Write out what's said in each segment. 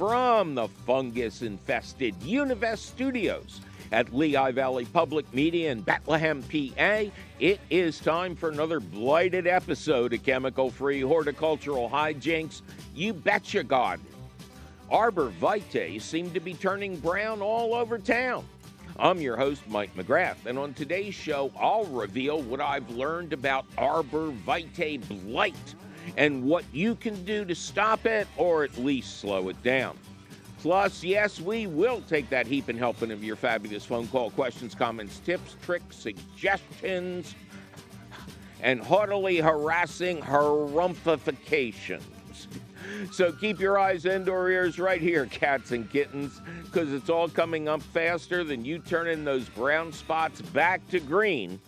from the fungus infested Univest Studios at Lehigh Valley Public Media in Bethlehem, PA. It is time for another blighted episode of chemical free horticultural hijinks. You betcha garden. Arbor vitae seem to be turning brown all over town. I'm your host, Mike McGrath, and on today's show, I'll reveal what I've learned about arbor vitae blight and what you can do to stop it or at least slow it down. Plus, yes, we will take that heap and helping of your fabulous phone call questions, comments, tips, tricks, suggestions, and haughtily harassing harumpifications. So keep your eyes and or ears right here, cats and kittens, because it's all coming up faster than you turning those brown spots back to green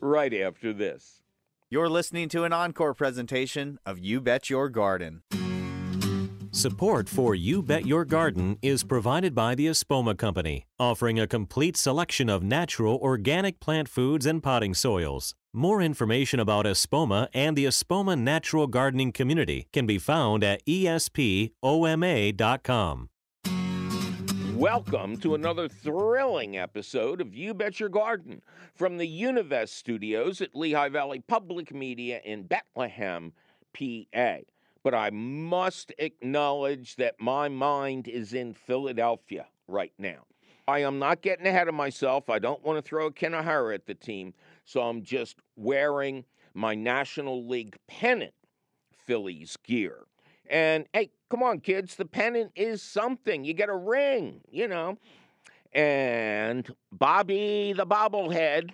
right after this. You're listening to an encore presentation of You Bet Your Garden. Support for You Bet Your Garden is provided by the Espoma Company, offering a complete selection of natural organic plant foods and potting soils. More information about Espoma and the Espoma Natural Gardening Community can be found at espoma.com. Welcome to another thrilling episode of You Bet Your Garden from the Univest Studios at Lehigh Valley Public Media in Bethlehem, PA. But I must acknowledge that my mind is in Philadelphia right now. I am not getting ahead of myself. I don't want to throw a Kinahara at the team, so I'm just wearing my National League pennant Phillies gear. And hey, come on, kids, the pennant is something. You get a ring, you know. And Bobby the bobblehead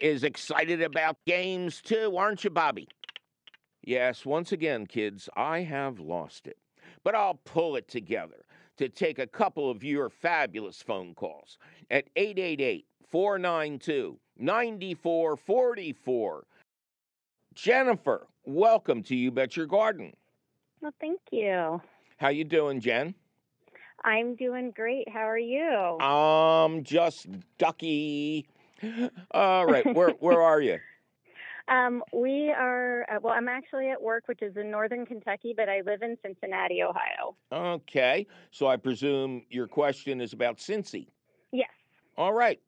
is excited about games too, aren't you, Bobby? Yes, once again, kids, I have lost it. But I'll pull it together to take a couple of your fabulous phone calls at 888 492 9444. Jennifer, welcome to You Bet Your Garden. Well, thank you. How you doing, Jen? I'm doing great. How are you? Um, just ducky. All right, where where are you? Um, we are, uh, well, I'm actually at work, which is in northern Kentucky, but I live in Cincinnati, Ohio. Okay, so I presume your question is about Cincy. Yes. All right,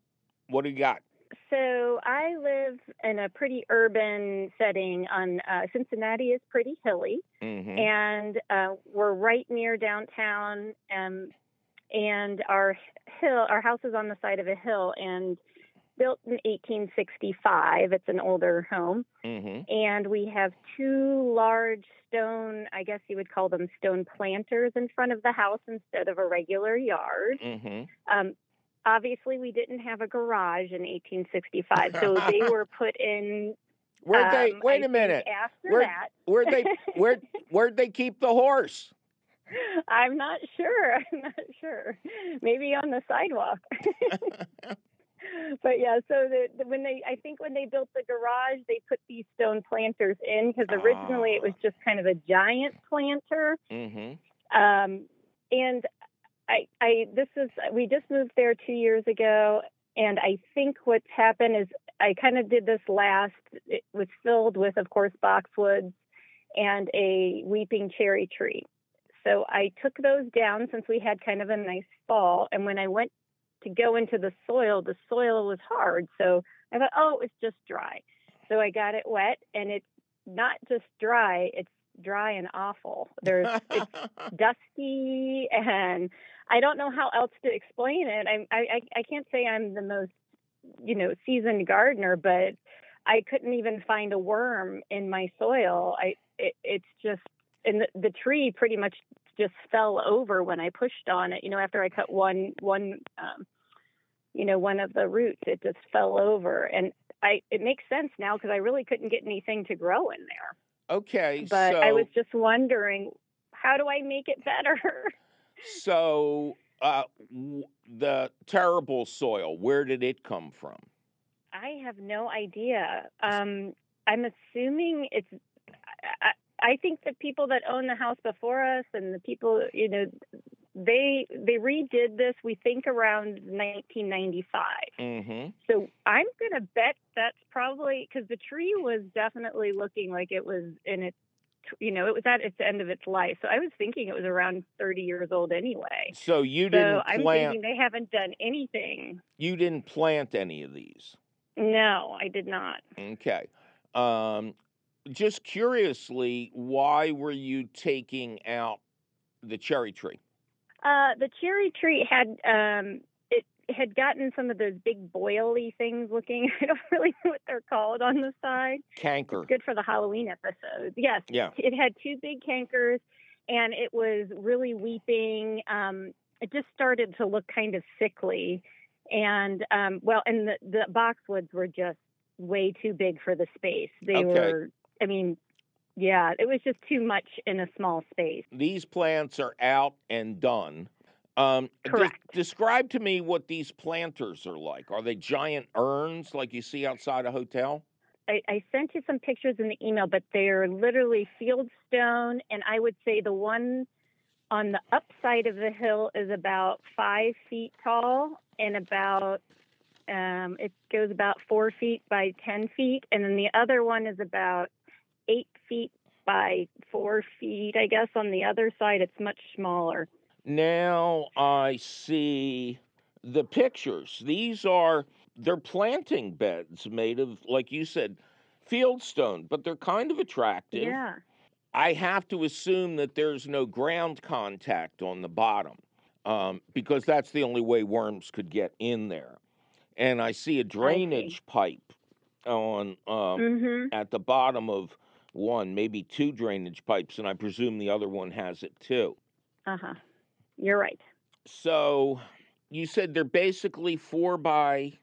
what do you got? So I live in a pretty urban setting. On uh, Cincinnati is pretty hilly, Mm-hmm. and uh, we're right near downtown. Um, and our hill, our house is on the side of a hill, and built in 1865. It's an older home. Mm-hmm. and we have two large stone, I guess you would call them stone planters in front of the house instead of a regular yard. Mm-hmm. Um, obviously, we didn't have a garage in 1865, so they were put in. Where'd they? um, Wait I a minute. After Where- that, Where'd they? Where? Where'd they keep the horse? I'm not sure. I'm not sure. Maybe on the sidewalk. but yeah, so the, the, when they, I think when they built the garage, they put these stone planters in because originally it was just kind of a giant planter. Mm-hmm. Um, and I, I, this is, we just moved there two years ago. And I think what's happened is I kind of did this last, it was filled with, of course, boxwoods and a weeping cherry tree. So I took those down since we had kind of a nice fall. And when I went to go into the soil, the soil was hard. So I thought, oh, it's just dry. So I got it wet and it's not just dry, it's dry and awful. There's it's dusty and I don't know how else to explain it. I I I can't say I'm the most you know seasoned gardener, but I couldn't even find a worm in my soil. I it, it's just and the, the tree pretty much just fell over when I pushed on it. You know, after I cut one one um, you know one of the roots, it just fell over, and I it makes sense now because I really couldn't get anything to grow in there. okay, But so I was just wondering, how do I make it better? so uh, w- the terrible soil. Where did it come from? I have no idea. Um, I'm assuming it's. I, I think the people that own the house before us and the people, you know, they they redid this. We think around 1995. Mm-hmm. So I'm gonna bet that's probably because the tree was definitely looking like it was in its you know, it was at its end of its life. So I was thinking it was around 30 years old anyway. So you So didn't I'm plant. thinking they haven't done anything. You didn't plant any of these. No, I did not. Okay. Um, just curiously, why were you taking out the cherry tree? Uh, the cherry tree had um, had gotten some of those big boily things looking. I don't really know what they're called on the side. Canker. It's good for the Halloween episode. Yes, Yeah. it had two big cankers, and it was really weeping. Um, it just started to look kind of sickly, and um, well, and the the boxwoods were just way too big for the space. They Okay. were. I mean, yeah, it was just too much in a small space. These plants are out and done. Um, de- describe to me what these planters are like. Are they giant urns like you see outside a hotel? I, I sent you some pictures in the email, but they're literally field stone, and I would say the one on the upside of the hill is about five feet tall and about um, it goes about four feet by ten feet, and then the other one is about eight feet by four feet. I guess on the other side, it's much smaller. Now I see the pictures. These are they're planting beds made of, like you said, fieldstone, but they're kind of attractive. Yeah. I have to assume that there's no ground contact on the bottom um, because that's the only way worms could get in there. And I see a drainage pipe on um, hmm at the bottom of one, maybe two drainage pipes, and I presume the other one has it too. Uh huh. You're right. So you said they're basically four by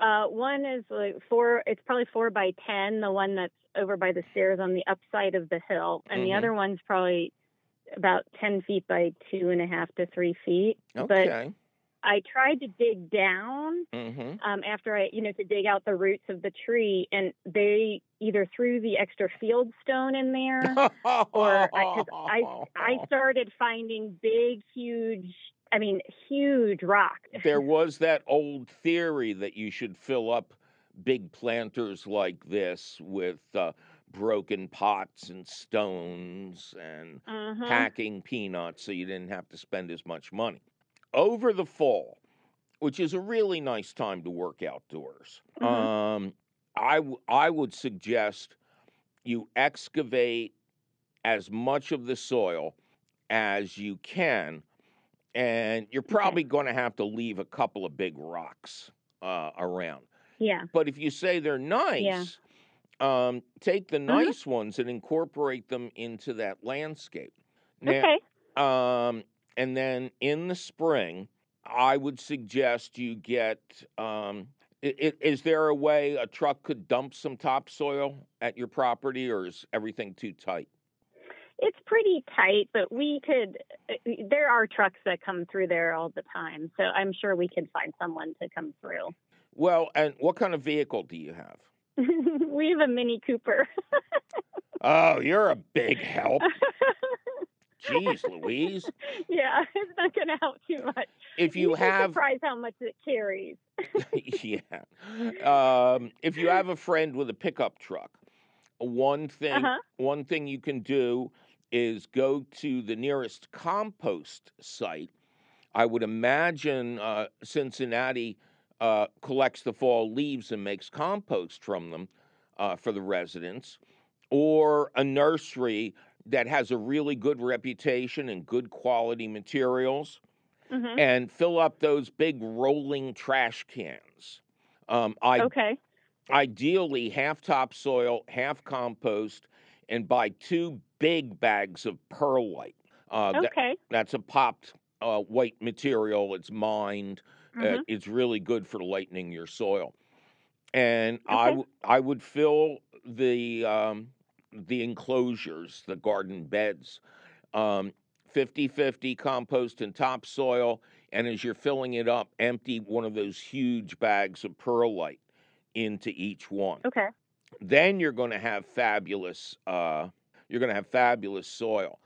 Uh, one is like four. It's probably four by ten. The one that's over by the stairs on the upside of the hill, and Mhm. the other one's probably about ten feet by two and a half to three feet. But okay. I tried to dig down mm-hmm. um, after I, you know, to dig out the roots of the tree, and they either threw the extra field stone in there, or I, I, I started finding big, huge. I mean, huge rock. there was that old theory that you should fill up big planters like this with uh, broken pots and stones and Mhm. packing peanuts so you didn't have to spend as much money. Over the fall, which is a really nice time to work outdoors, Mhm. um, I, w- I would suggest you excavate as much of the soil as you can, and you're probably going to have to leave a couple of big rocks uh, around. Yeah. But if you say they're nice, um, take the Mhm. nice ones and incorporate them into that landscape. Now, Okay. um, and then in the spring, I would suggest you get. Um, i- i- is there a way a truck could dump some topsoil at your property, or is everything too tight? It's pretty tight, but we could. uh, There are trucks that come through there all the time, so I'm sure we could find someone to come through. Well, and what kind of vehicle do you have? we have a Mini Cooper. Oh, you're a big help. Jeez, Louise. yeah, it's not going to help too much. If you You'd be have surprised how much it carries. yeah. Um, if you have a friend with a pickup truck, one thing Uh-huh. one thing you can do is go to the nearest compost site. I would imagine uh, Cincinnati uh, collects the fall leaves and makes compost from them uh, for the residents, or a nursery that has a really good reputation and good quality materials hmm and fill up those big rolling trash cans. Um, I Okay. ideally half topsoil, half compost, and buy two big bags of perlite. Uh, that- Okay. that's a popped uh, white material. It's mined. Uh, Mhm. it's really good for lightening your soil. And I Okay. w- I would fill the um, the enclosures, the garden beds, um, 50-50 compost and topsoil. And as you're filling it up, empty one of those huge bags of perlite into each one Okay. then you're going to have fabulous uh, you're going to have fabulous soil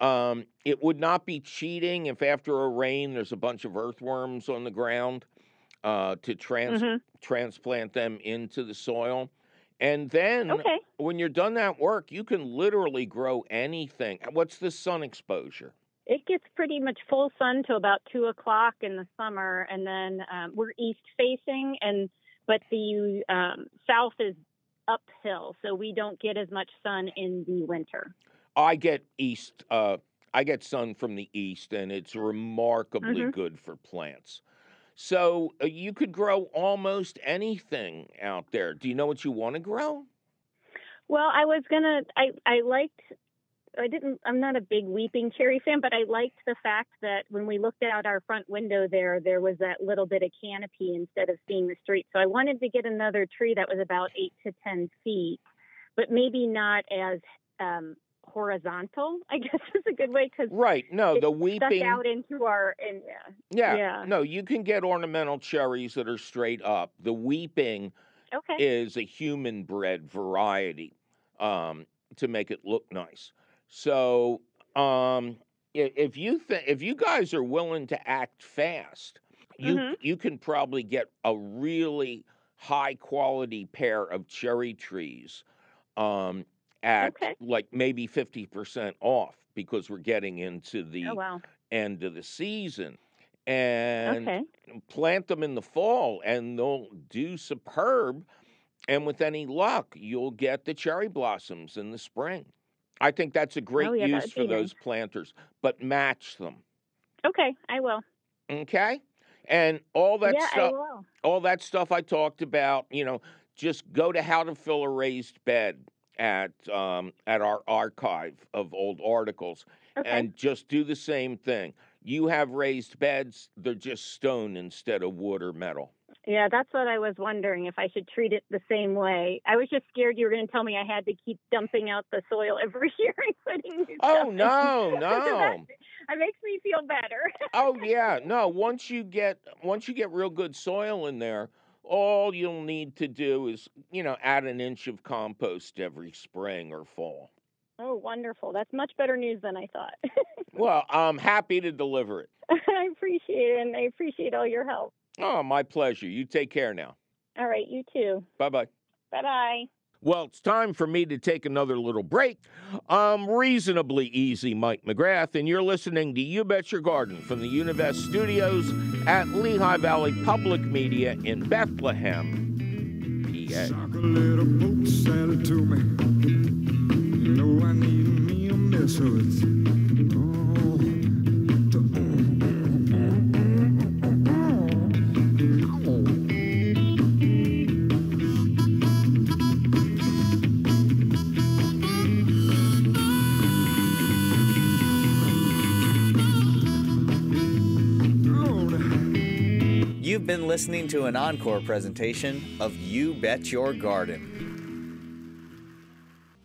um, it would not be cheating if after a rain there's a bunch of earthworms on the ground uh, to trans- hmm transplant them into the soil And then Okay. when you're done that work, you can literally grow anything. What's the sun exposure? It gets pretty much full sun till about two o'clock in the summer, and then um, we're east facing, and but the um, south is uphill, so we don't get as much sun in the winter. I get east. Uh, I get sun from the east, and it's remarkably Mhm. good for plants. So uh, you could grow almost anything out there. Do you know what you want to grow? Well, I was gonna. I I liked. I didn't. I'm not a big weeping cherry fan, but I liked the fact that when we looked out our front window there, there was that little bit of canopy instead of seeing the street. So I wanted to get another tree that was about eight to ten feet, but maybe not as um, horizontal. I guess is a good way because Right. No, the stuck weeping. out into our and yeah. Yeah. yeah. No, you can get ornamental cherries that are straight up. The weeping Okay. is a human bred variety um, to make it look nice. So um, if you th- if you guys are willing to act fast, you Mhm. you can probably get a really high quality pair of cherry trees um, at Okay. like maybe fifty percent off because we're getting into the oh wow. end of the season. And Okay. plant them in the fall and they'll do superb. And with any luck, you'll get the cherry blossoms in the spring. I think that's a great Oh, yeah, use for those planters, but match them. Okay. I will. Okay? And all that yeah, stuff all that stuff I talked about, you know, just go to how to fill a raised bed at um, at our archive of old articles Okay. and just do the same thing. You have raised beds, they're just stone instead of wood or metal. Yeah, that's what I was wondering if I should treat it the same way. I was just scared you were going to tell me I had to keep dumping out the soil every year and putting new Oh stuff in. no, no. that, that makes me feel better. oh yeah, no. Once you get once you get real good soil in there, all you'll need to do is, you know, add an inch of compost every spring or fall. oh, wonderful. That's much better news than I thought. Well, I'm happy to deliver it. I appreciate it, and I appreciate all your help. Oh, my pleasure. You take care now. All right, you too. Bye bye. Bye bye. Well, it's time for me to take another little break. I'm reasonably easy, Mike McGrath, and you're listening to You Bet Your Garden from the Univest Studios at Lehigh Valley Public Media in Bethlehem, PA. Sock a little boat Sally to me. You know I need me a it. You've been listening to an encore presentation of You Bet Your Garden.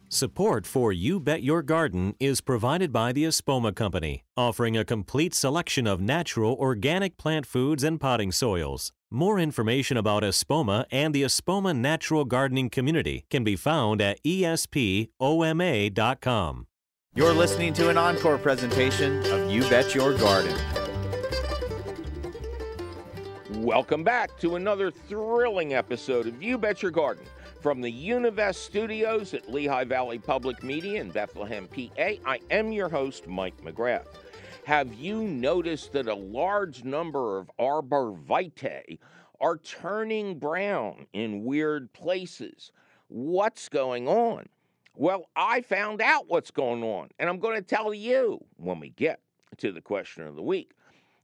Support for You Bet Your Garden is provided by the Espoma Company, offering a complete selection of natural organic plant foods and potting soils. More information about Espoma and the Espoma Natural Gardening Community can be found at espoma.com. You're listening to an encore presentation of You Bet Your Garden. Welcome back to another thrilling episode of You Bet Your Garden from the Univest Studios at Lehigh Valley Public Media in Bethlehem, PA. I am your host, Mike McGrath. Have you noticed that a large number of arbor vitae are turning brown in weird places? What's going on? Well, I found out what's going on, and I'm going to tell you when we get to the question of the week.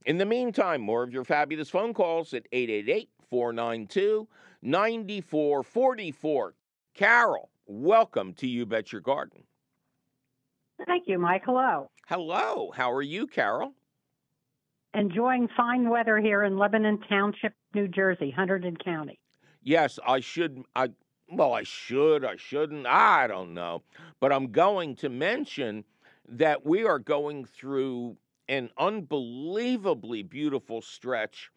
In the meantime, more of your fabulous phone calls at 888 492 9444. Carol, welcome to You Bet Your Garden. Thank you, Mike. Hello. Hello, how are you, Carol? Enjoying fine weather here in Lebanon Township, New Jersey, Hunterdon County. Yes, I should. I well, I should. I shouldn't. I don't know, but I'm going to mention that we are going through an unbelievably beautiful stretch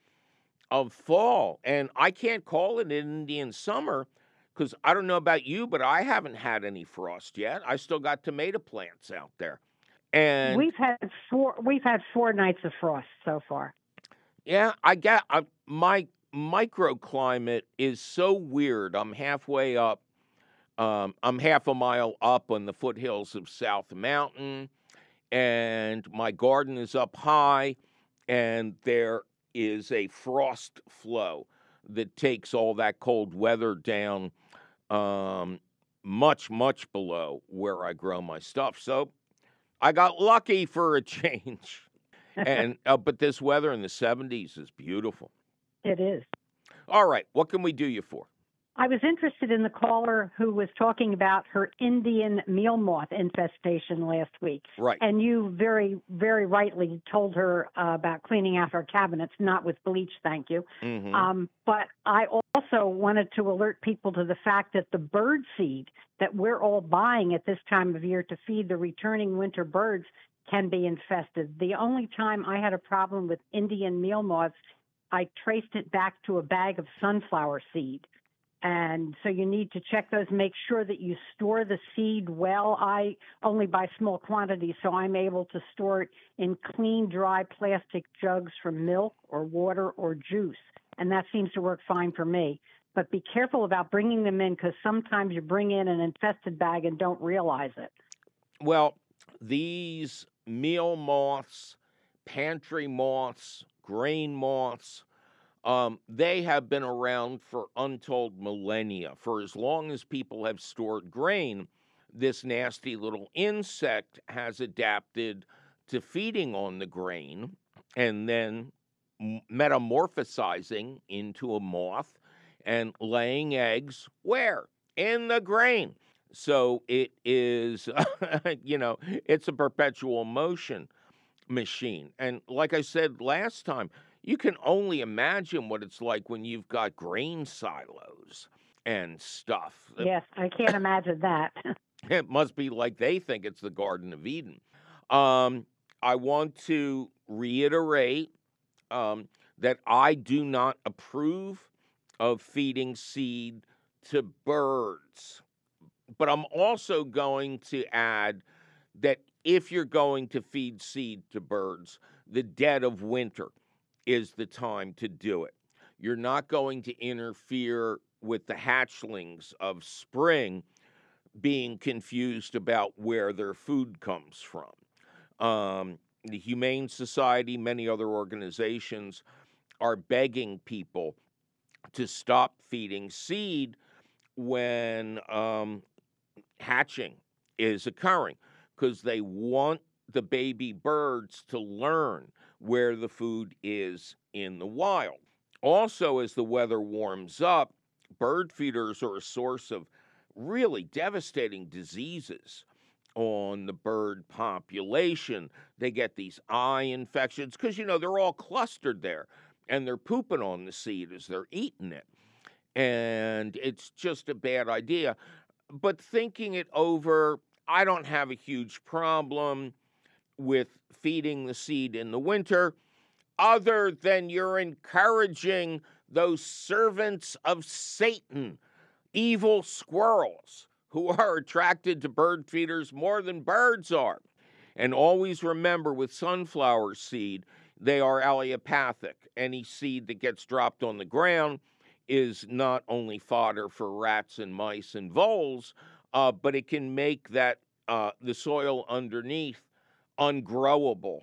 of fall, and I can't call it an Indian summer because I don't know about you, but I haven't had any frost yet. I still got tomato plants out there, and we've had four. We've had four nights of frost so far. Yeah, I get I, my microclimate is so weird. I'm halfway up Um, I'm half a mile up on the foothills of South Mountain, and my garden is up high, and there is a frost flow that takes all that cold weather down um, much, much below where I grow my stuff. So I got lucky for a change. and uh, but this weather in the 70s is beautiful. It is. All right, what can we do you for? I was interested in the caller who was talking about her Indian meal moth infestation last week. Right. And you very, very rightly told her uh, about cleaning out her cabinets, not with bleach, thank you. Mhm. Um, but I also wanted to alert people to the fact that the bird seed that we're all buying at this time of year to feed the returning winter birds can be infested. The only time I had a problem with Indian meal moths, I traced it back to a bag of sunflower seed. And so you need to check those, make sure that you store the seed well. I only buy small quantities, so I'm able to store it in clean, dry plastic jugs for milk or water or juice. And that seems to work fine for me. But be careful about bringing them in because sometimes you bring in an infested bag and don't realize it. Well, these meal moths, pantry moths, grain moths, um, they have been around for untold millennia. For as long as people have stored grain, this nasty little insect has adapted to feeding on the grain and then metamorphosizing into a moth and laying eggs where? In the grain. So it is, you know, it's a perpetual motion machine. And like I said last time, you can only imagine what it's like when you've got grain silos and stuff. Yes, I can't imagine that. It must be like they think it's the Garden of Eden. Um, I want to reiterate um, that I do not approve of feeding seed to birds. But I'm also going to add that if you're going to feed seed to birds, the dead of winter is the time to do it. You're not going to interfere with the hatchlings of spring being confused about where their food comes from. Um, the Humane Society, many other organizations are begging people to stop feeding seed when um, hatching is occurring because they want the baby birds to learn where the food is in the wild. Also, as the weather warms up, bird feeders are a source of really devastating diseases on the bird population. They get these eye infections because, you know, they're all clustered there and they're pooping on the seed as they're eating it. And it's just a bad idea. But thinking it over, I don't have a huge problem with feeding the seed in the winter, other than you're encouraging those servants of Satan, evil squirrels, who are attracted to bird feeders more than birds are. And always remember with sunflower seed, they are allelopathic. Any seed that gets dropped on the ground is not only fodder for rats and mice and voles, uh, but it can make that uh, the soil underneath ungrowable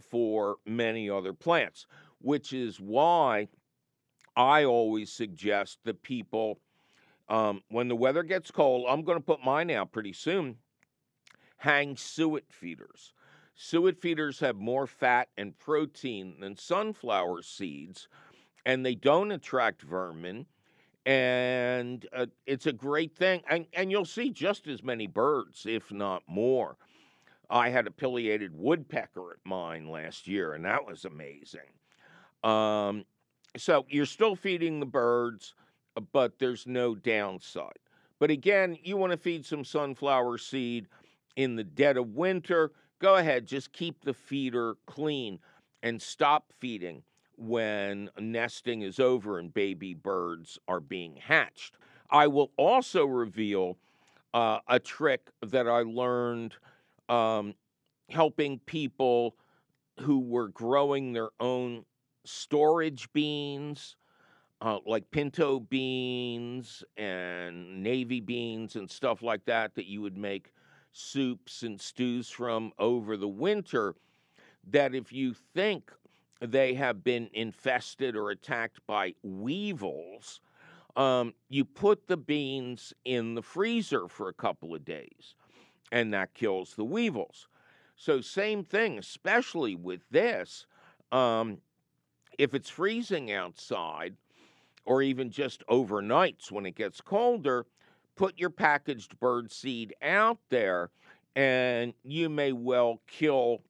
for many other plants, which is why I always suggest that people, um, when the weather gets cold, I'm going to put mine out pretty soon, hang suet feeders. Suet feeders have more fat and protein than sunflower seeds, and they don't attract vermin. And uh, it's a great thing. And, and you'll see just as many birds, if not more. I had a pileated woodpecker at mine last year, and that was amazing. Um, so you're still feeding the birds, uh, but there's no downside. But again, you want to feed some sunflower seed in the dead of winter. Go ahead, just keep the feeder clean and stop feeding when nesting is over and baby birds are being hatched. I will also reveal uh, a trick that I learned um, helping people who were growing their own storage beans uh, like pinto beans and navy beans and stuff like that that you would make soups and stews from over the winter. That if you think they have been infested or attacked by weevils, um, you put the beans in the freezer for a couple of days, and that kills the weevils. So, same thing, especially with this. Um, if it's freezing outside, or even just overnights when it gets colder, put your packaged bird seed out there, and you may well kill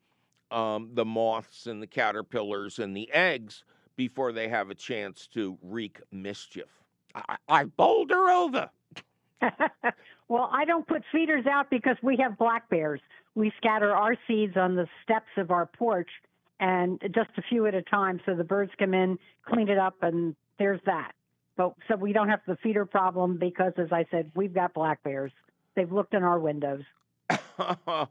um, the moths and the caterpillars and the eggs before they have a chance to wreak mischief. I, I bowled her over. well, I don't put feeders out because we have black bears. We scatter our seeds on the steps of our porch and just a few at a time so the birds come in, clean it up, and there's that. But so we don't have the feeder problem because, as I said, we've got black bears. They've looked in our windows.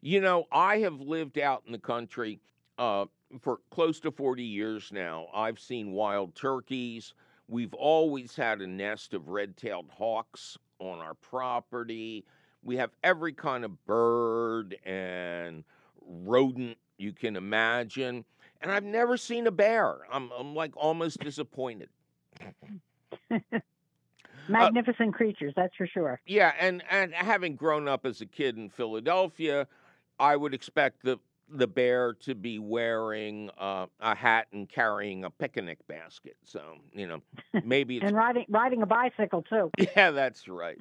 you know, I have lived out in the country uh, for close to 40 years now. I've seen wild turkeys. We've always had a nest of red tailed hawks on our property. We have every kind of bird and rodent you can imagine. And I've never seen a bear. I'm, I'm like almost disappointed. Magnificent uh, creatures, that's for sure. Yeah, and and having grown up as a kid in Philadelphia, I would expect the the bear to be wearing uh, a hat and carrying a picnic basket. So you know, maybe and riding riding a bicycle too. Yeah, that's right.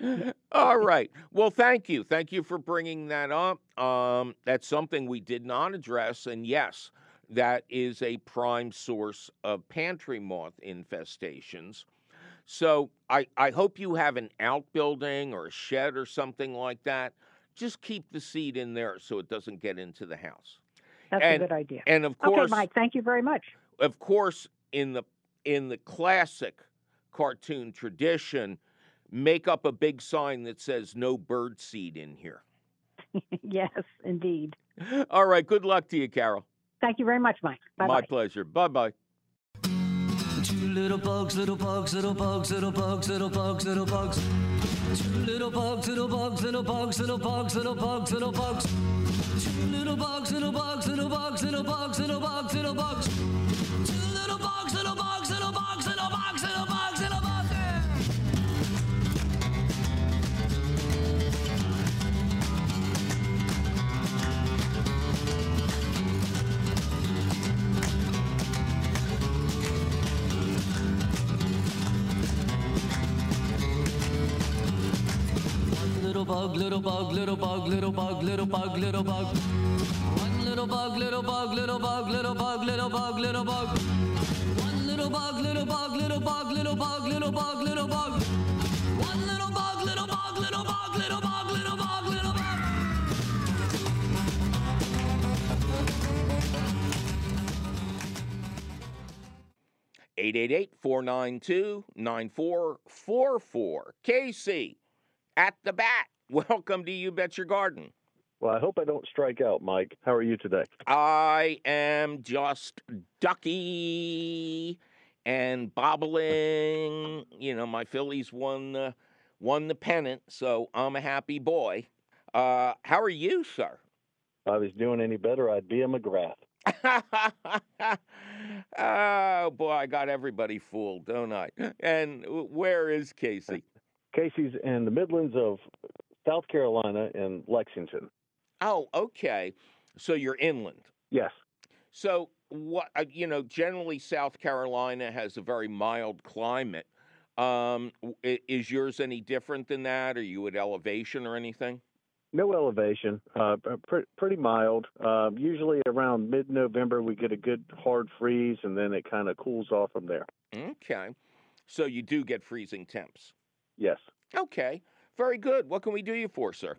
All right. Well, thank you. Thank you for bringing that up. Um, that's something we did not address, and yes, that is a prime source of pantry moth infestations. So I, I hope you have an outbuilding or a shed or something like that. Just keep the seed in there so it doesn't get into the house. That's and, a good idea. And of course, okay, Mike, thank you very much. Of course, in the in the classic cartoon tradition, make up a big sign that says "No bird seed in here." yes, indeed. All right. Good luck to you, Carol. Thank you very much, Mike. Bye-bye. My pleasure. Bye bye. Two little bugs, little bugs, little bugs, little bugs, little bugs, little bugs. Two little bugs, little bugs, little bugs, little bugs, little bugs, little bugs. Two little bugs, little bugs, little bugs, little bugs, little bugs, little bugs. Bug, little bug, little bug, little bug, little bug, little bug. One little bug, little bug, little bug, little bug, little bug, little bug. One little bug, little bug, little bug, little bug, little bug, little bug. One little bug, little bug, little bug, little bug, little bug, little bug. Eight eight eight four nine two nine four four four. Casey at the bat. Welcome to You Bet Your Garden. Well, I hope I don't strike out, Mike. How are you today? I am just ducky and bobbling. You know, my Phillies won the won the pennant, so I'm a happy boy. Uh, how are you, sir? If I was doing any better, I'd be a McGrath. oh boy, I got everybody fooled, don't I? And where is Casey? Casey's in the Midlands of South Carolina and Lexington. Oh, okay. So you're inland. Yes. So what uh, you know, generally South Carolina has a very mild climate. Um, is yours any different than that? Are you at elevation or anything? No elevation, uh, pr- pretty mild. Uh, usually around mid-November we get a good hard freeze, and then it kind of cools off from there. Okay, so you do get freezing temps. Yes. Okay. Very good. What can we do you for, sir?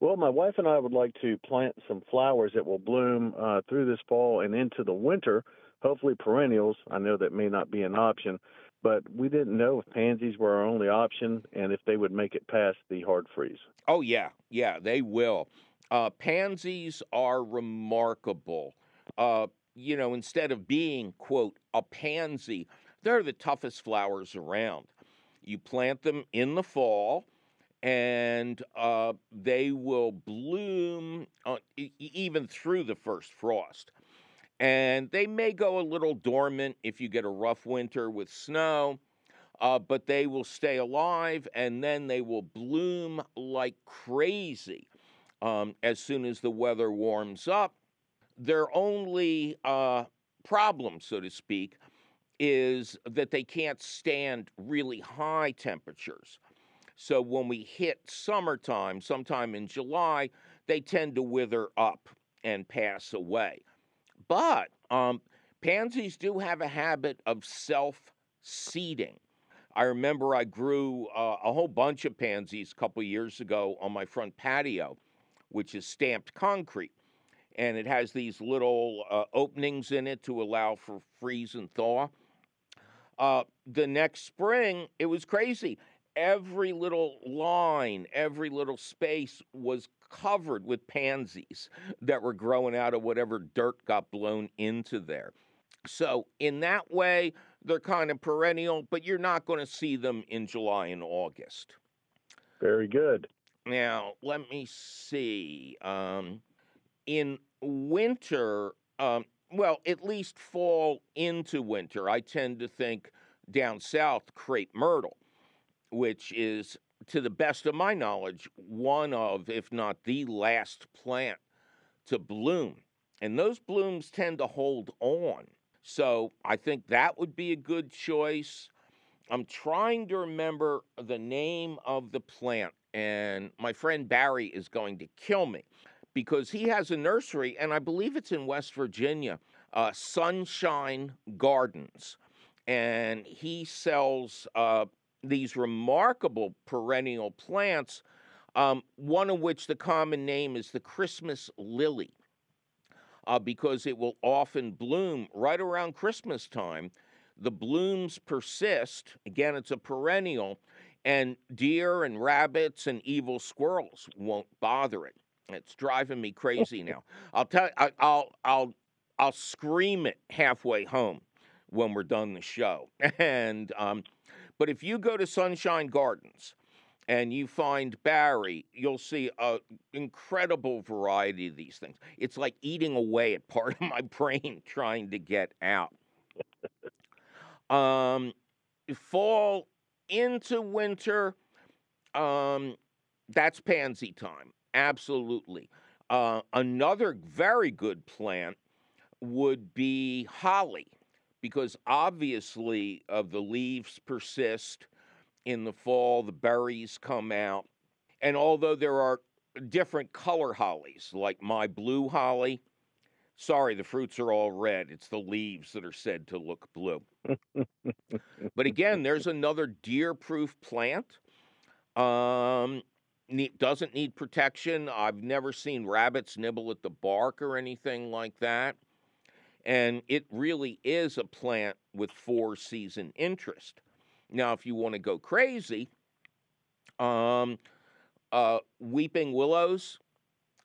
Well, my wife and I would like to plant some flowers that will bloom uh, through this fall and into the winter, hopefully perennials. I know that may not be an option, but we didn't know if pansies were our only option and if they would make it past the hard freeze. Oh, yeah. Yeah, they will. Uh, pansies are remarkable. Uh, you know, instead of being, quote, a pansy, they're the toughest flowers around. You plant them in the fall, and uh, they will bloom uh, e- even through the first frost. And they may go a little dormant if you get a rough winter with snow, uh, but they will stay alive and then they will bloom like crazy um, as soon as the weather warms up. Their only uh, problem, so to speak, is that they can't stand really high temperatures. So when we hit summertime, sometime in July, they tend to wither up and pass away. But um, pansies do have a habit of self seeding. I remember I grew uh, a whole bunch of pansies a couple years ago on my front patio, which is stamped concrete. And it has these little uh, openings in it to allow for freeze and thaw. Uh, the next spring, it was crazy. Every little line, every little space was covered with pansies that were growing out of whatever dirt got blown into there. So, in that way, they're kind of perennial, but you're not going to see them in July and August. Very good. Now, let me see. Um, in winter, um, well, at least fall into winter, I tend to think down south, crepe myrtle, which is, to the best of my knowledge, one of, if not the last plant to bloom. And those blooms tend to hold on. So I think that would be a good choice. I'm trying to remember the name of the plant, and my friend Barry is going to kill me because he has a nursery, and I believe it's in West Virginia, uh, Sunshine Gardens. And he sells uh, these remarkable perennial plants, um, one of which the common name is the Christmas lily uh, because it will often bloom right around Christmas time. The blooms persist. Again, it's a perennial, and deer and rabbits and evil squirrels won't bother it. It's driving me crazy now. I'll tell. I, I'll. I'll. I'll scream it halfway home when we're done the show. And um, but if you go to Sunshine Gardens and you find Barry, you'll see an incredible variety of these things. It's like eating away at part of my brain trying to get out. um, fall into winter, um, that's pansy time. Absolutely. Uh, another very good plant would be holly, because obviously, of the leaves persist in the fall, the berries come out. And although there are different color hollies, like my blue holly, sorry, the fruits are all red. It's the leaves that are said to look blue. but again, there's another deer proof plant. Um, doesn't need protection. I've never seen rabbits nibble at the bark or anything like that. And it really is a plant with four season interest. Now, if you want to go crazy, um, uh, weeping willows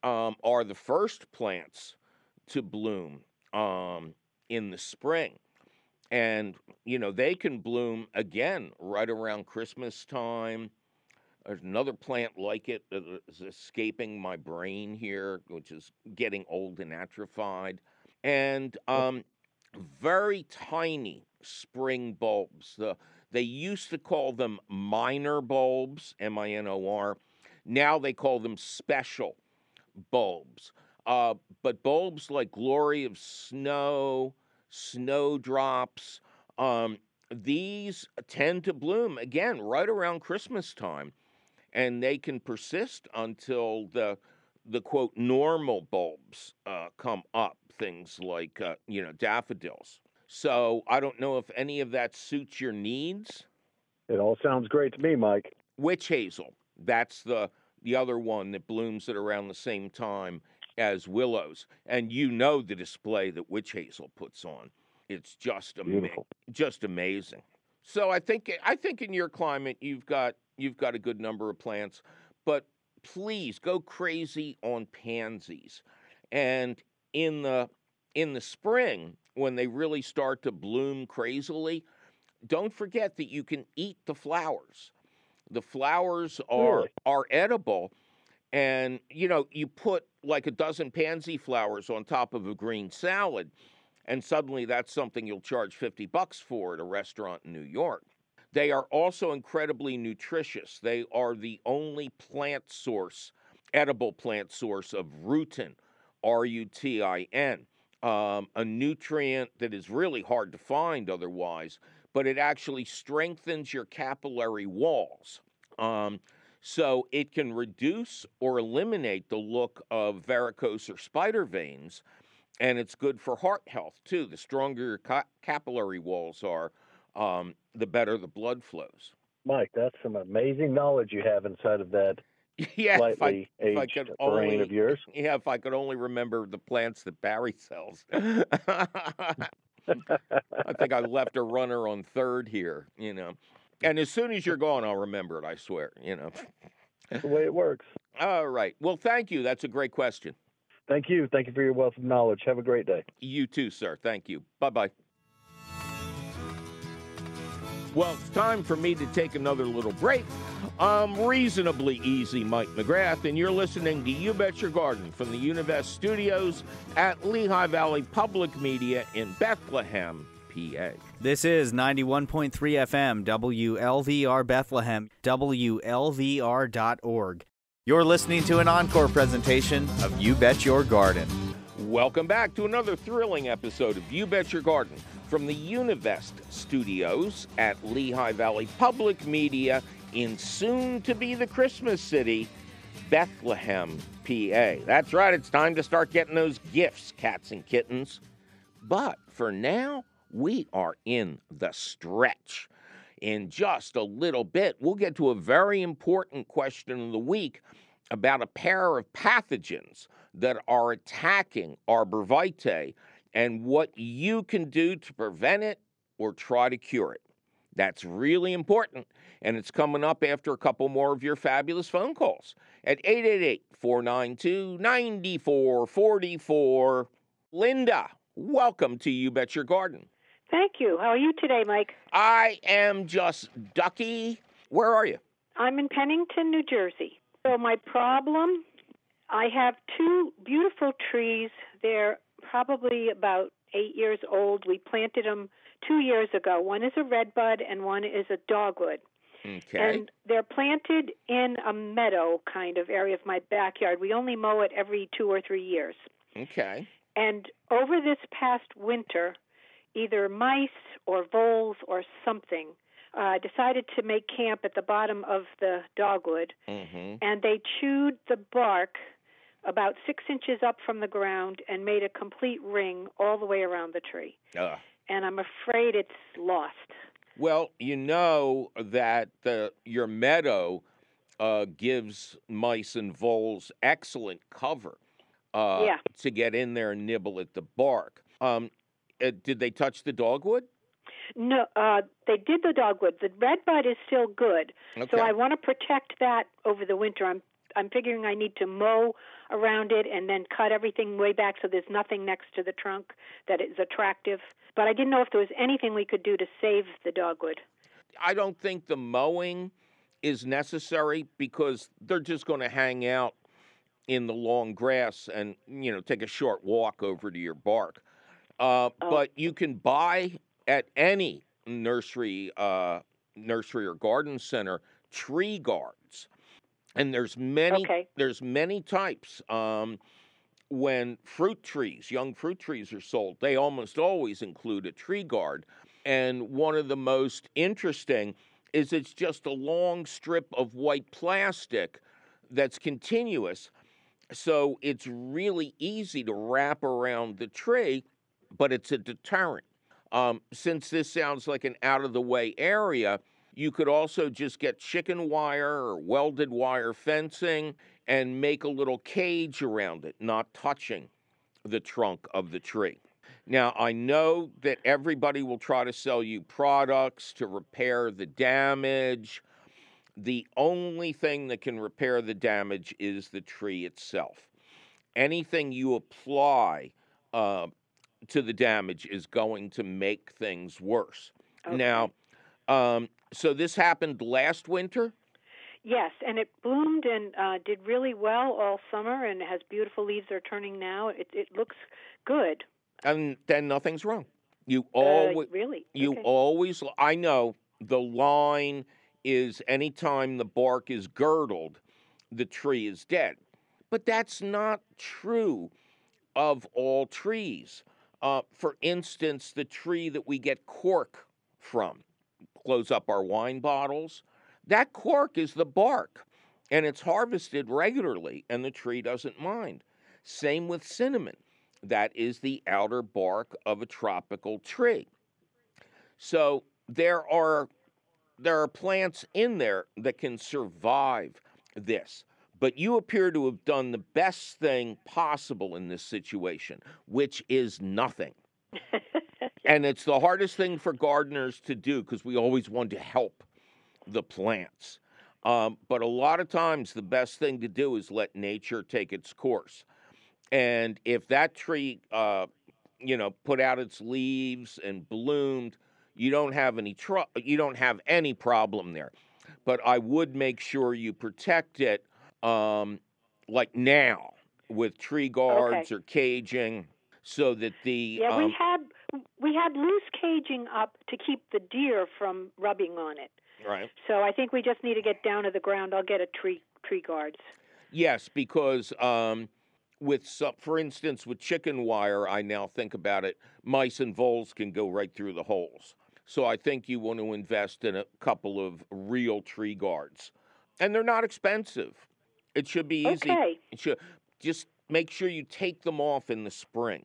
um, are the first plants to bloom um, in the spring. And, you know, they can bloom again right around Christmas time. There's another plant like it that is escaping my brain here, which is getting old and atrophied. And um, very tiny spring bulbs. The they used to call them minor bulbs, M I N O R. Now they call them special bulbs. Uh, but bulbs like Glory of Snow, Snowdrops, um, these tend to bloom again right around Christmas time, and they can persist until the the quote normal bulbs uh, come up. Things like uh, you know daffodils. So I don't know if any of that suits your needs. It all sounds great to me, Mike. Witch hazel. That's the the other one that blooms at around the same time as willows, and you know the display that witch hazel puts on. It's just ama- just amazing. So I think I think in your climate you've got you've got a good number of plants, but please go crazy on pansies. And in the in the spring when they really start to bloom crazily, don't forget that you can eat the flowers. The flowers are Really? are edible, and you know you put like a dozen pansy flowers on top of a green salad, and suddenly that's something you'll charge fifty bucks for at a restaurant in New York. They are also incredibly nutritious. They are the only plant source, edible plant source of rutin, R U T I N, um, a nutrient that is really hard to find otherwise, but it actually strengthens your capillary walls. Um, so it can reduce or eliminate the look of varicose or spider veins, and it's good for heart health too. The stronger your ca- capillary walls are, um, the better the blood flows. Mike, that's some amazing knowledge you have inside of that yeah, if I, slightly if I aged could brain only, of yours. yeah, if I could only remember the plants that Barry sells. I think I left a runner on third here, you know. And as soon as you're gone, I'll remember it, I swear, you know. That's the way it works. All right. Well, thank you. That's a great question. Thank you. Thank you for your wealth of knowledge. Have a great day. You too, sir. Thank you. Bye bye. Well, it's time for me to take another little break. I'm reasonably easy, Mike McGrath, and you're listening to You Bet Your Garden from the Univest Studios at Lehigh Valley Public Media in Bethlehem, PA. This is 91.3 FM, WLVR Bethlehem, WLVR.org. You're listening to an encore presentation of You Bet Your Garden. Welcome back to another thrilling episode of You Bet Your Garden from the Univest Studios at Lehigh Valley Public Media in soon to be the Christmas city, Bethlehem, PA. That's right, it's time to start getting those gifts, cats and kittens. But for now, we are in the stretch. In just a little bit, we'll get to a very important question of the week about a pair of pathogens that are attacking arborvitae and what you can do to prevent it or try to cure it. That's really important. And it's coming up after a couple more of your fabulous phone calls at 888 492 9444. Linda, welcome to You Bet Your Garden. Thank you. How are you today, Mike? I am just ducky. Where are you? I'm in Pennington, New Jersey. So, my problem I have two beautiful trees. They're probably about eight years old. We planted them two years ago. One is a redbud and one is a dogwood. Okay. And they're planted in a meadow kind of area of my backyard. We only mow it every two or three years. okay. And over this past winter, either mice or voles or something uh, decided to make camp at the bottom of the dogwood, Mm-hmm. and they chewed the bark about six inches up from the ground and made a complete ring all the way around the tree. Uh, And I'm afraid it's lost. well, you know that the, your meadow uh, gives mice and voles excellent cover uh, Yeah. to get in there and nibble at the bark. Um, uh, did they touch the dogwood? No, uh, they did the dogwood. The redbud is still good, Okay. so I want to protect that over the winter. I'm I'm figuring I need to mow around it and then cut everything way back so there's nothing next to the trunk that is attractive. But I didn't know if there was anything we could do to save the dogwood. I don't think the mowing is necessary because they're just going to hang out in the long grass and you know take a short walk over to your bark. Uh, Oh. But you can buy at any nursery, uh, nursery or garden center tree guards, and there's many Okay. there's many types. Um, when fruit trees, young fruit trees are sold, they almost always include a tree guard. And one of the most interesting is it's just a long strip of white plastic that's continuous. So it's really easy to wrap around the tree, but it's a deterrent. Um, since this sounds like an out of the way area, you could also just get chicken wire or welded wire fencing and make a little cage around it, not touching the trunk of the tree. Now, I know that everybody will try to sell you products to repair the damage. The only thing that can repair the damage is the tree itself. Anything you apply uh, to the damage is going to make things worse. Okay. Now, Um, so this happened last winter. Yes, and it bloomed and uh, did really well all summer, and has beautiful leaves. They're turning now. It it looks good. and then nothing's wrong. You Uh, always, really? you Okay. always. I know the line is anytime the bark is girdled, the tree is dead, but that's not true of all trees. Uh, for instance, the tree that we get cork from, close up our wine bottles, that cork is the bark, and it's harvested regularly, and the tree doesn't mind. Same with cinnamon that is the outer bark of a tropical tree. So there are there are plants in there that can survive this. But you appear to have done the best thing possible in this situation, which is nothing. And it's the hardest thing for gardeners to do because we always want to help the plants. Um, but a lot of times, the best thing to do is let nature take its course. And if that tree, uh, you know, put out its leaves and bloomed, you don't have any tr- you don't have any problem there. But I would make sure you protect it, um, like now, with tree guards or caging, so that the Yeah, um, we had we had loose caging up to keep the deer from rubbing on it. right. So I think we just need to get down to the ground. I'll get a tree tree guards. Yes, because um, with for instance, with chicken wire, I now think about it, mice and voles can go right through the holes. So I think you want to invest in a couple of real tree guards, and they're not expensive. It should be easy. Okay. It should just make sure you take them off in the spring,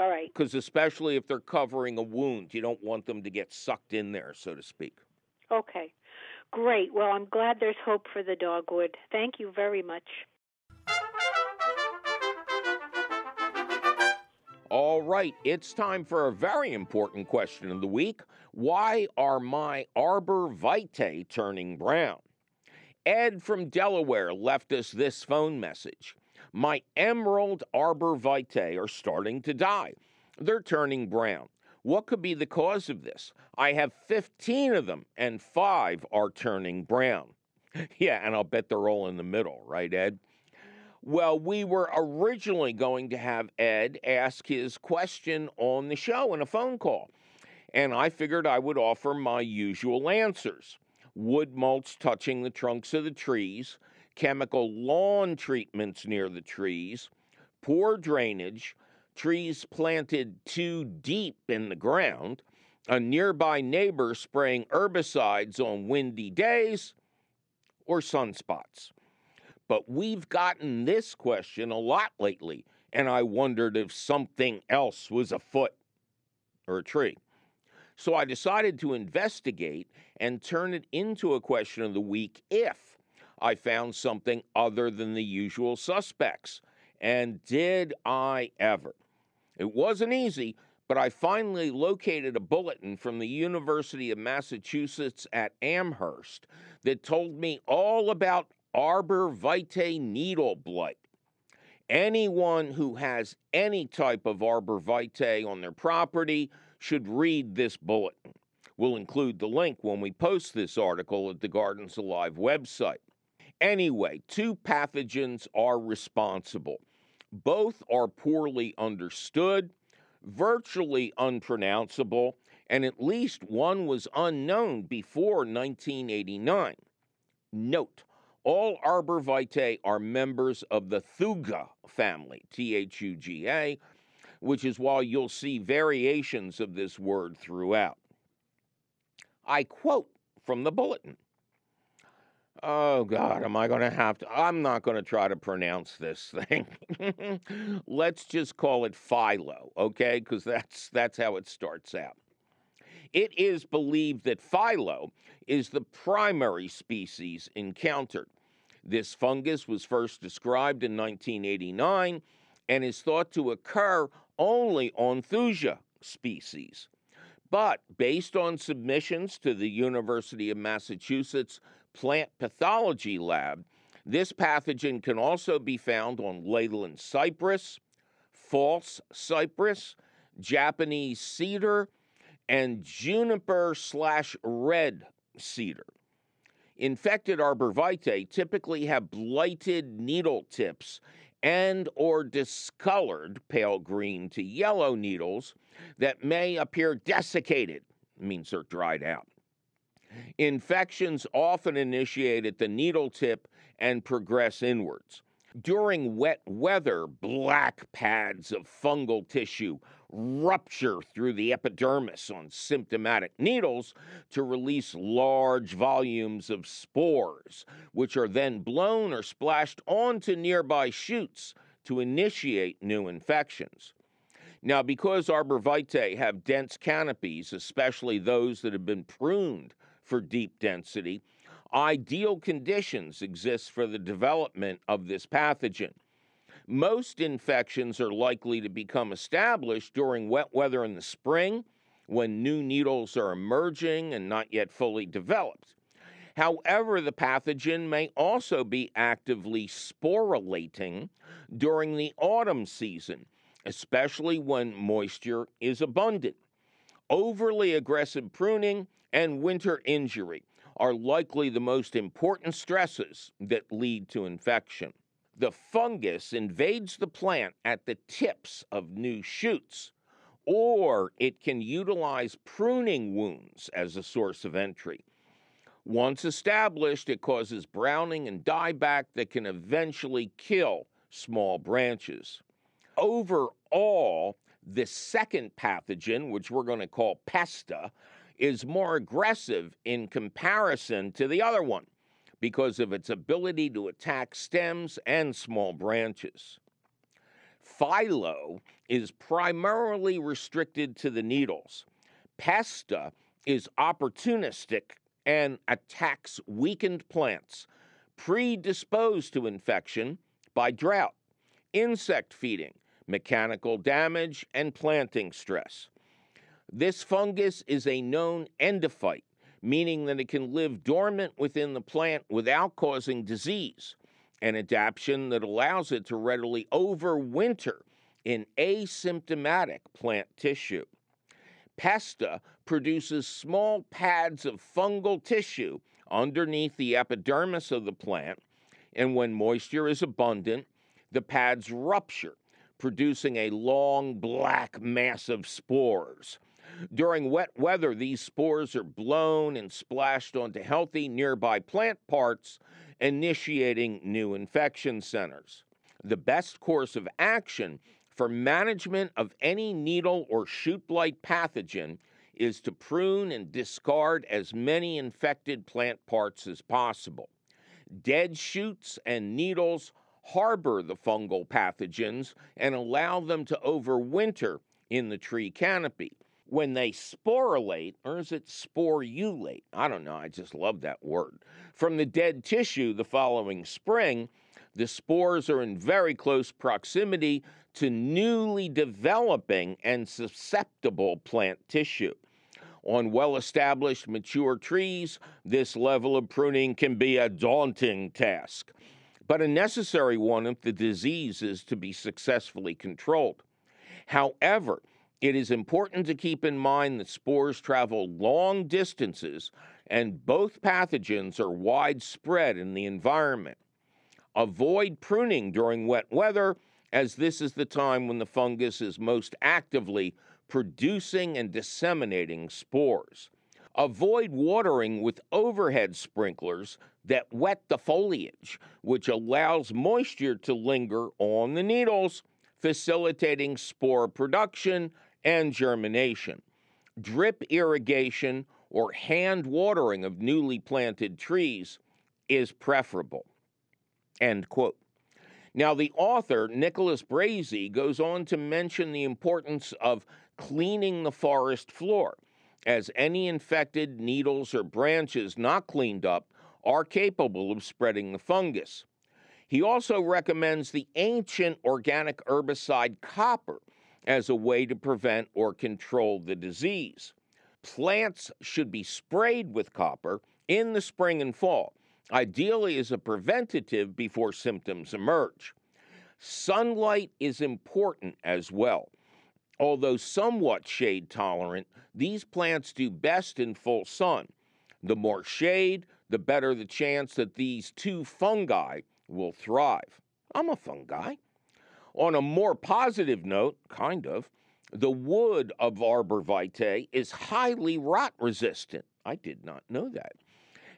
All right. because especially if they're covering a wound, you don't want them to get sucked in there, so to speak. Okay. Great. Well, I'm glad there's hope for the dogwood. Thank you very much. All right, it's time for a very important question of the week. Why are my arbor vitae turning brown? Ed from Delaware left us this phone message. My emerald arbor vitae are starting to die. They're turning brown. What could be the cause of this? I have 15 of them, and five are turning brown. Yeah, and I'll bet they're all in the middle, right, Ed? Well, we were originally going to have Ed ask his question on the show in a phone call, and I figured I would offer my usual answers wood mulch touching the trunks of the trees, chemical lawn treatments near the trees, poor drainage, trees planted too deep in the ground, a nearby neighbor spraying herbicides on windy days, or sunspots. But we've gotten this question a lot lately, and I wondered if something else was afoot or a tree. So I decided to investigate and turn it into a question of the week if I found something other than the usual suspects. And did I ever? It wasn't easy, but I finally located a bulletin from the University of Massachusetts at Amherst that told me all about arbor vitae needle blight. Anyone who has any type of arbor vitae on their property should read this bulletin. We'll include the link when we post this article at the Gardens Alive website. Anyway, two pathogens are responsible. Both are poorly understood, virtually unpronounceable, and at least one was unknown before 1989. Note, all arbor vitae are members of the Thuja family, T H U G A, which is why you'll see variations of this word throughout. I quote from the bulletin. Oh, God, am I going to have to? I'm not going to try to pronounce this thing. Let's just call it Philo, okay? Because that's, that's how it starts out. It is believed that Philo is the primary species encountered. This fungus was first described in 1989 and is thought to occur only on Thuja species. But based on submissions to the University of Massachusetts Plant Pathology Lab, this pathogen can also be found on Leyland cypress, false cypress, Japanese cedar, and juniper slash red cedar. Infected arborvitae typically have blighted needle tips and or discolored pale green to yellow needles that may appear desiccated, means they're dried out. Infections often initiate at the needle tip and progress inwards. During wet weather, black pads of fungal tissue rupture through the epidermis on symptomatic needles to release large volumes of spores, which are then blown or splashed onto nearby shoots to initiate new infections. Now, because arborvitae have dense canopies, especially those that have been pruned for deep density, ideal conditions exist for the development of this pathogen. Most infections are likely to become established during wet weather in the spring when new needles are emerging and not yet fully developed. However, the pathogen may also be actively sporulating during the autumn season, especially when moisture is abundant. Overly aggressive pruning and winter injury are likely the most important stresses that lead to infection. The fungus invades the plant at the tips of new shoots, or it can utilize pruning wounds as a source of entry. Once established, it causes browning and dieback that can eventually kill small branches. Overall, the second pathogen, which we're going to call pesta, is more aggressive in comparison to the other one because of its ability to attack stems and small branches. Phyllo is primarily restricted to the needles. Pesta is opportunistic and attacks weakened plants predisposed to infection by drought, insect feeding, mechanical damage, and planting stress. This fungus is a known endophyte, meaning that it can live dormant within the plant without causing disease, an adaptation that allows it to readily overwinter in asymptomatic plant tissue. Pesta produces small pads of fungal tissue underneath the epidermis of the plant, and when moisture is abundant, the pads rupture, producing a long black mass of spores. During wet weather, these spores are blown and splashed onto healthy nearby plant parts, initiating new infection centers. The best course of action for management of any needle or shoot blight pathogen is to prune and discard as many infected plant parts as possible. Dead shoots and needles harbor the fungal pathogens and allow them to overwinter in the tree canopy when they sporulate, or is it sporulate? I don't know. I just love that word. From the dead tissue the following spring, the spores are in very close proximity to newly developing and susceptible plant tissue. On well established mature trees, this level of pruning can be a daunting task, but a necessary one if the disease is to be successfully controlled. However, it is important to keep in mind that spores travel long distances and both pathogens are widespread in the environment. Avoid pruning during wet weather, as this is the time when the fungus is most actively producing and disseminating spores. Avoid watering with overhead sprinklers that wet the foliage, which allows moisture to linger on the needles, facilitating spore production and germination. Drip irrigation or hand watering of newly planted trees is preferable. End quote. Now, the author, Nicholas Brazee, goes on to mention the importance of cleaning the forest floor, as any infected needles or branches not cleaned up are capable of spreading the fungus. He also recommends the ancient organic herbicide copper as a way to prevent or control the disease. Plants should be sprayed with copper in the spring and fall, ideally as a preventative before symptoms emerge. Sunlight is important as well. Although somewhat shade tolerant, these plants do best in full sun. The more shade, the better the chance that these two fungi will thrive. I'm a fungi. On a more positive note, kind of, the wood of arbor vitae is highly rot resistant. I did not know that.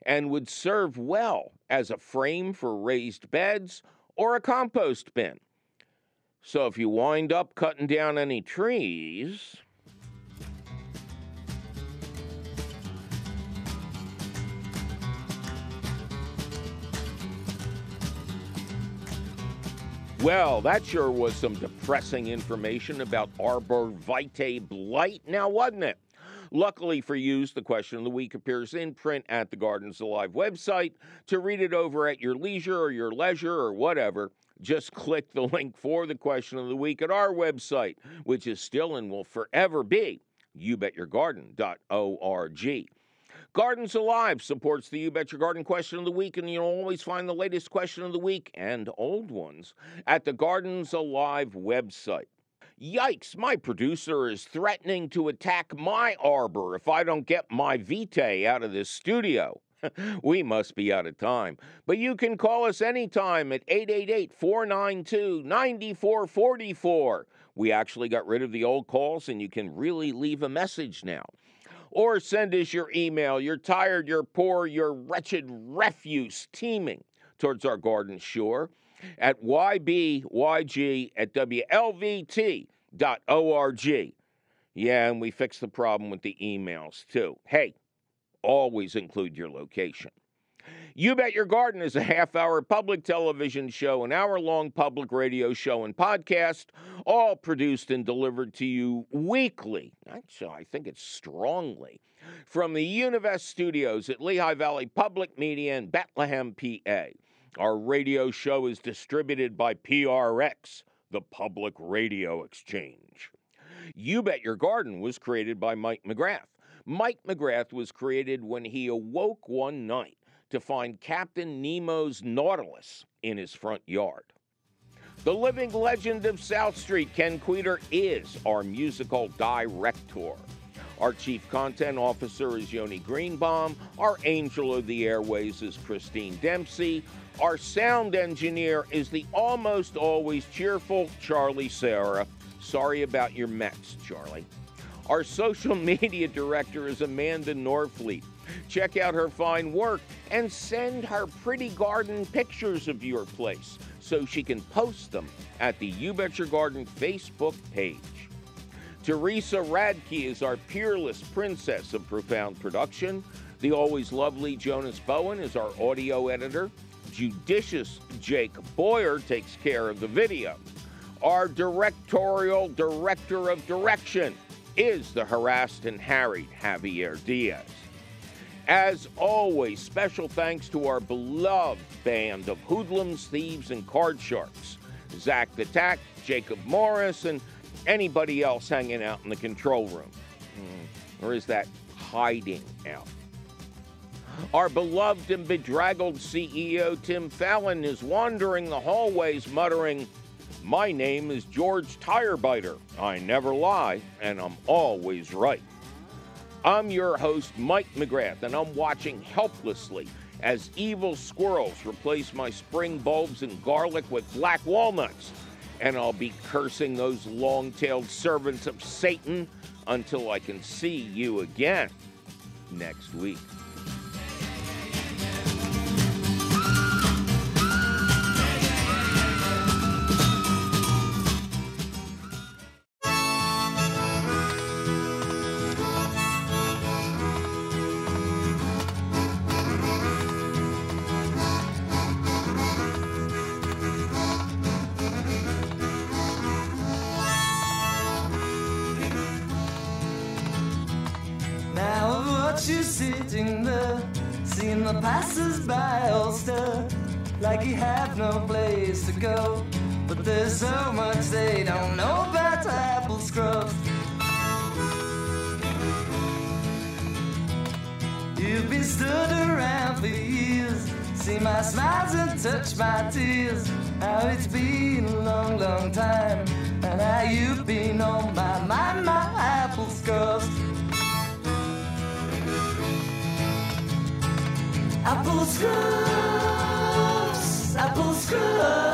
And would serve well as a frame for raised beds or a compost bin. So if you wind up cutting down any trees, Well, that sure was some depressing information about arbor vitae blight, now wasn't it? Luckily for you, the question of the week appears in print at the Gardens Alive website. To read it over at your leisure or your leisure or whatever, just click the link for the question of the week at our website, which is still and will forever be youbetyourgarden.org. Gardens Alive supports the You Bet Your Garden question of the week, and you'll always find the latest question of the week and old ones at the Gardens Alive website. Yikes, my producer is threatening to attack my arbor if I don't get my vitae out of this studio. we must be out of time. But you can call us anytime at 888 492 9444. We actually got rid of the old calls, and you can really leave a message now or send us your email. You're tired, you're poor, you're wretched refuse teeming towards our garden shore at ybyg at wlvt.org. Yeah, and we fixed the problem with the emails too. Hey, always include your location. You Bet Your Garden is a half hour public television show, an hour long public radio show, and podcast, all produced and delivered to you weekly. Actually, I think it's strongly from the Univest studios at Lehigh Valley Public Media in Bethlehem, PA. Our radio show is distributed by PRX, the Public Radio Exchange. You Bet Your Garden was created by Mike McGrath. Mike McGrath was created when he awoke one night to find Captain Nemo's Nautilus in his front yard. The living legend of South Street, Ken Queter, is our musical director. Our chief content officer is Yoni Greenbaum. Our angel of the airways is Christine Dempsey. Our sound engineer is the almost always cheerful Charlie Sarah. Sorry about your Mets, Charlie. Our social media director is Amanda Norfleet. Check out her fine work and send her pretty garden pictures of your place so she can post them at the You Bet Your Garden Facebook page. Teresa Radke is our peerless princess of profound production. The always lovely Jonas Bowen is our audio editor. Judicious Jake Boyer takes care of the video. Our directorial director of direction is the harassed and harried Javier Diaz. As always, special thanks to our beloved band of hoodlums, thieves, and card sharks Zach the Tack, Jacob Morris, and anybody else hanging out in the control room. Hmm, or is that hiding out? Our beloved and bedraggled CEO Tim Fallon is wandering the hallways muttering, My name is George Tirebiter. I never lie, and I'm always right. I'm your host, Mike McGrath, and I'm watching helplessly as evil squirrels replace my spring bulbs and garlic with black walnuts. And I'll be cursing those long tailed servants of Satan until I can see you again next week. Seeing the passers-by all stare, like you have no place to go. But there's so much they don't know about apple scruffs. You've been stood around for years, see my smiles and touch my tears. How it's been a long, long time, and how you've been on my mind. Apple scruffs, apple scruffs.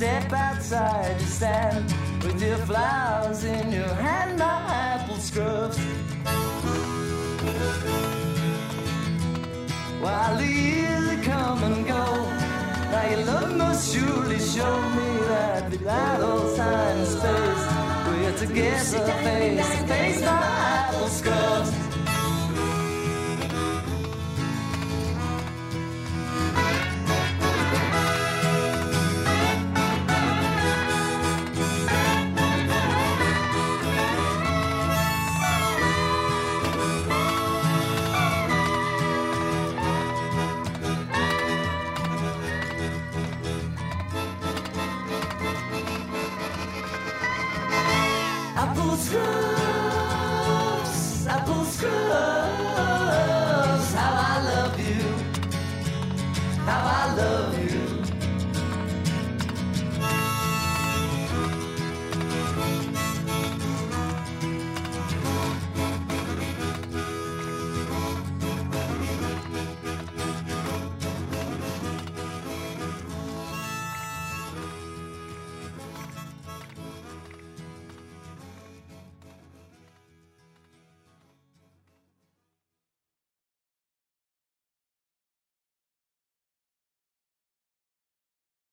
Step outside, to stand with your flowers in your hand, my apple scruffs. While the years come and go, now your love must surely show me that without all time and space, we're together face to face, my apple scruffs.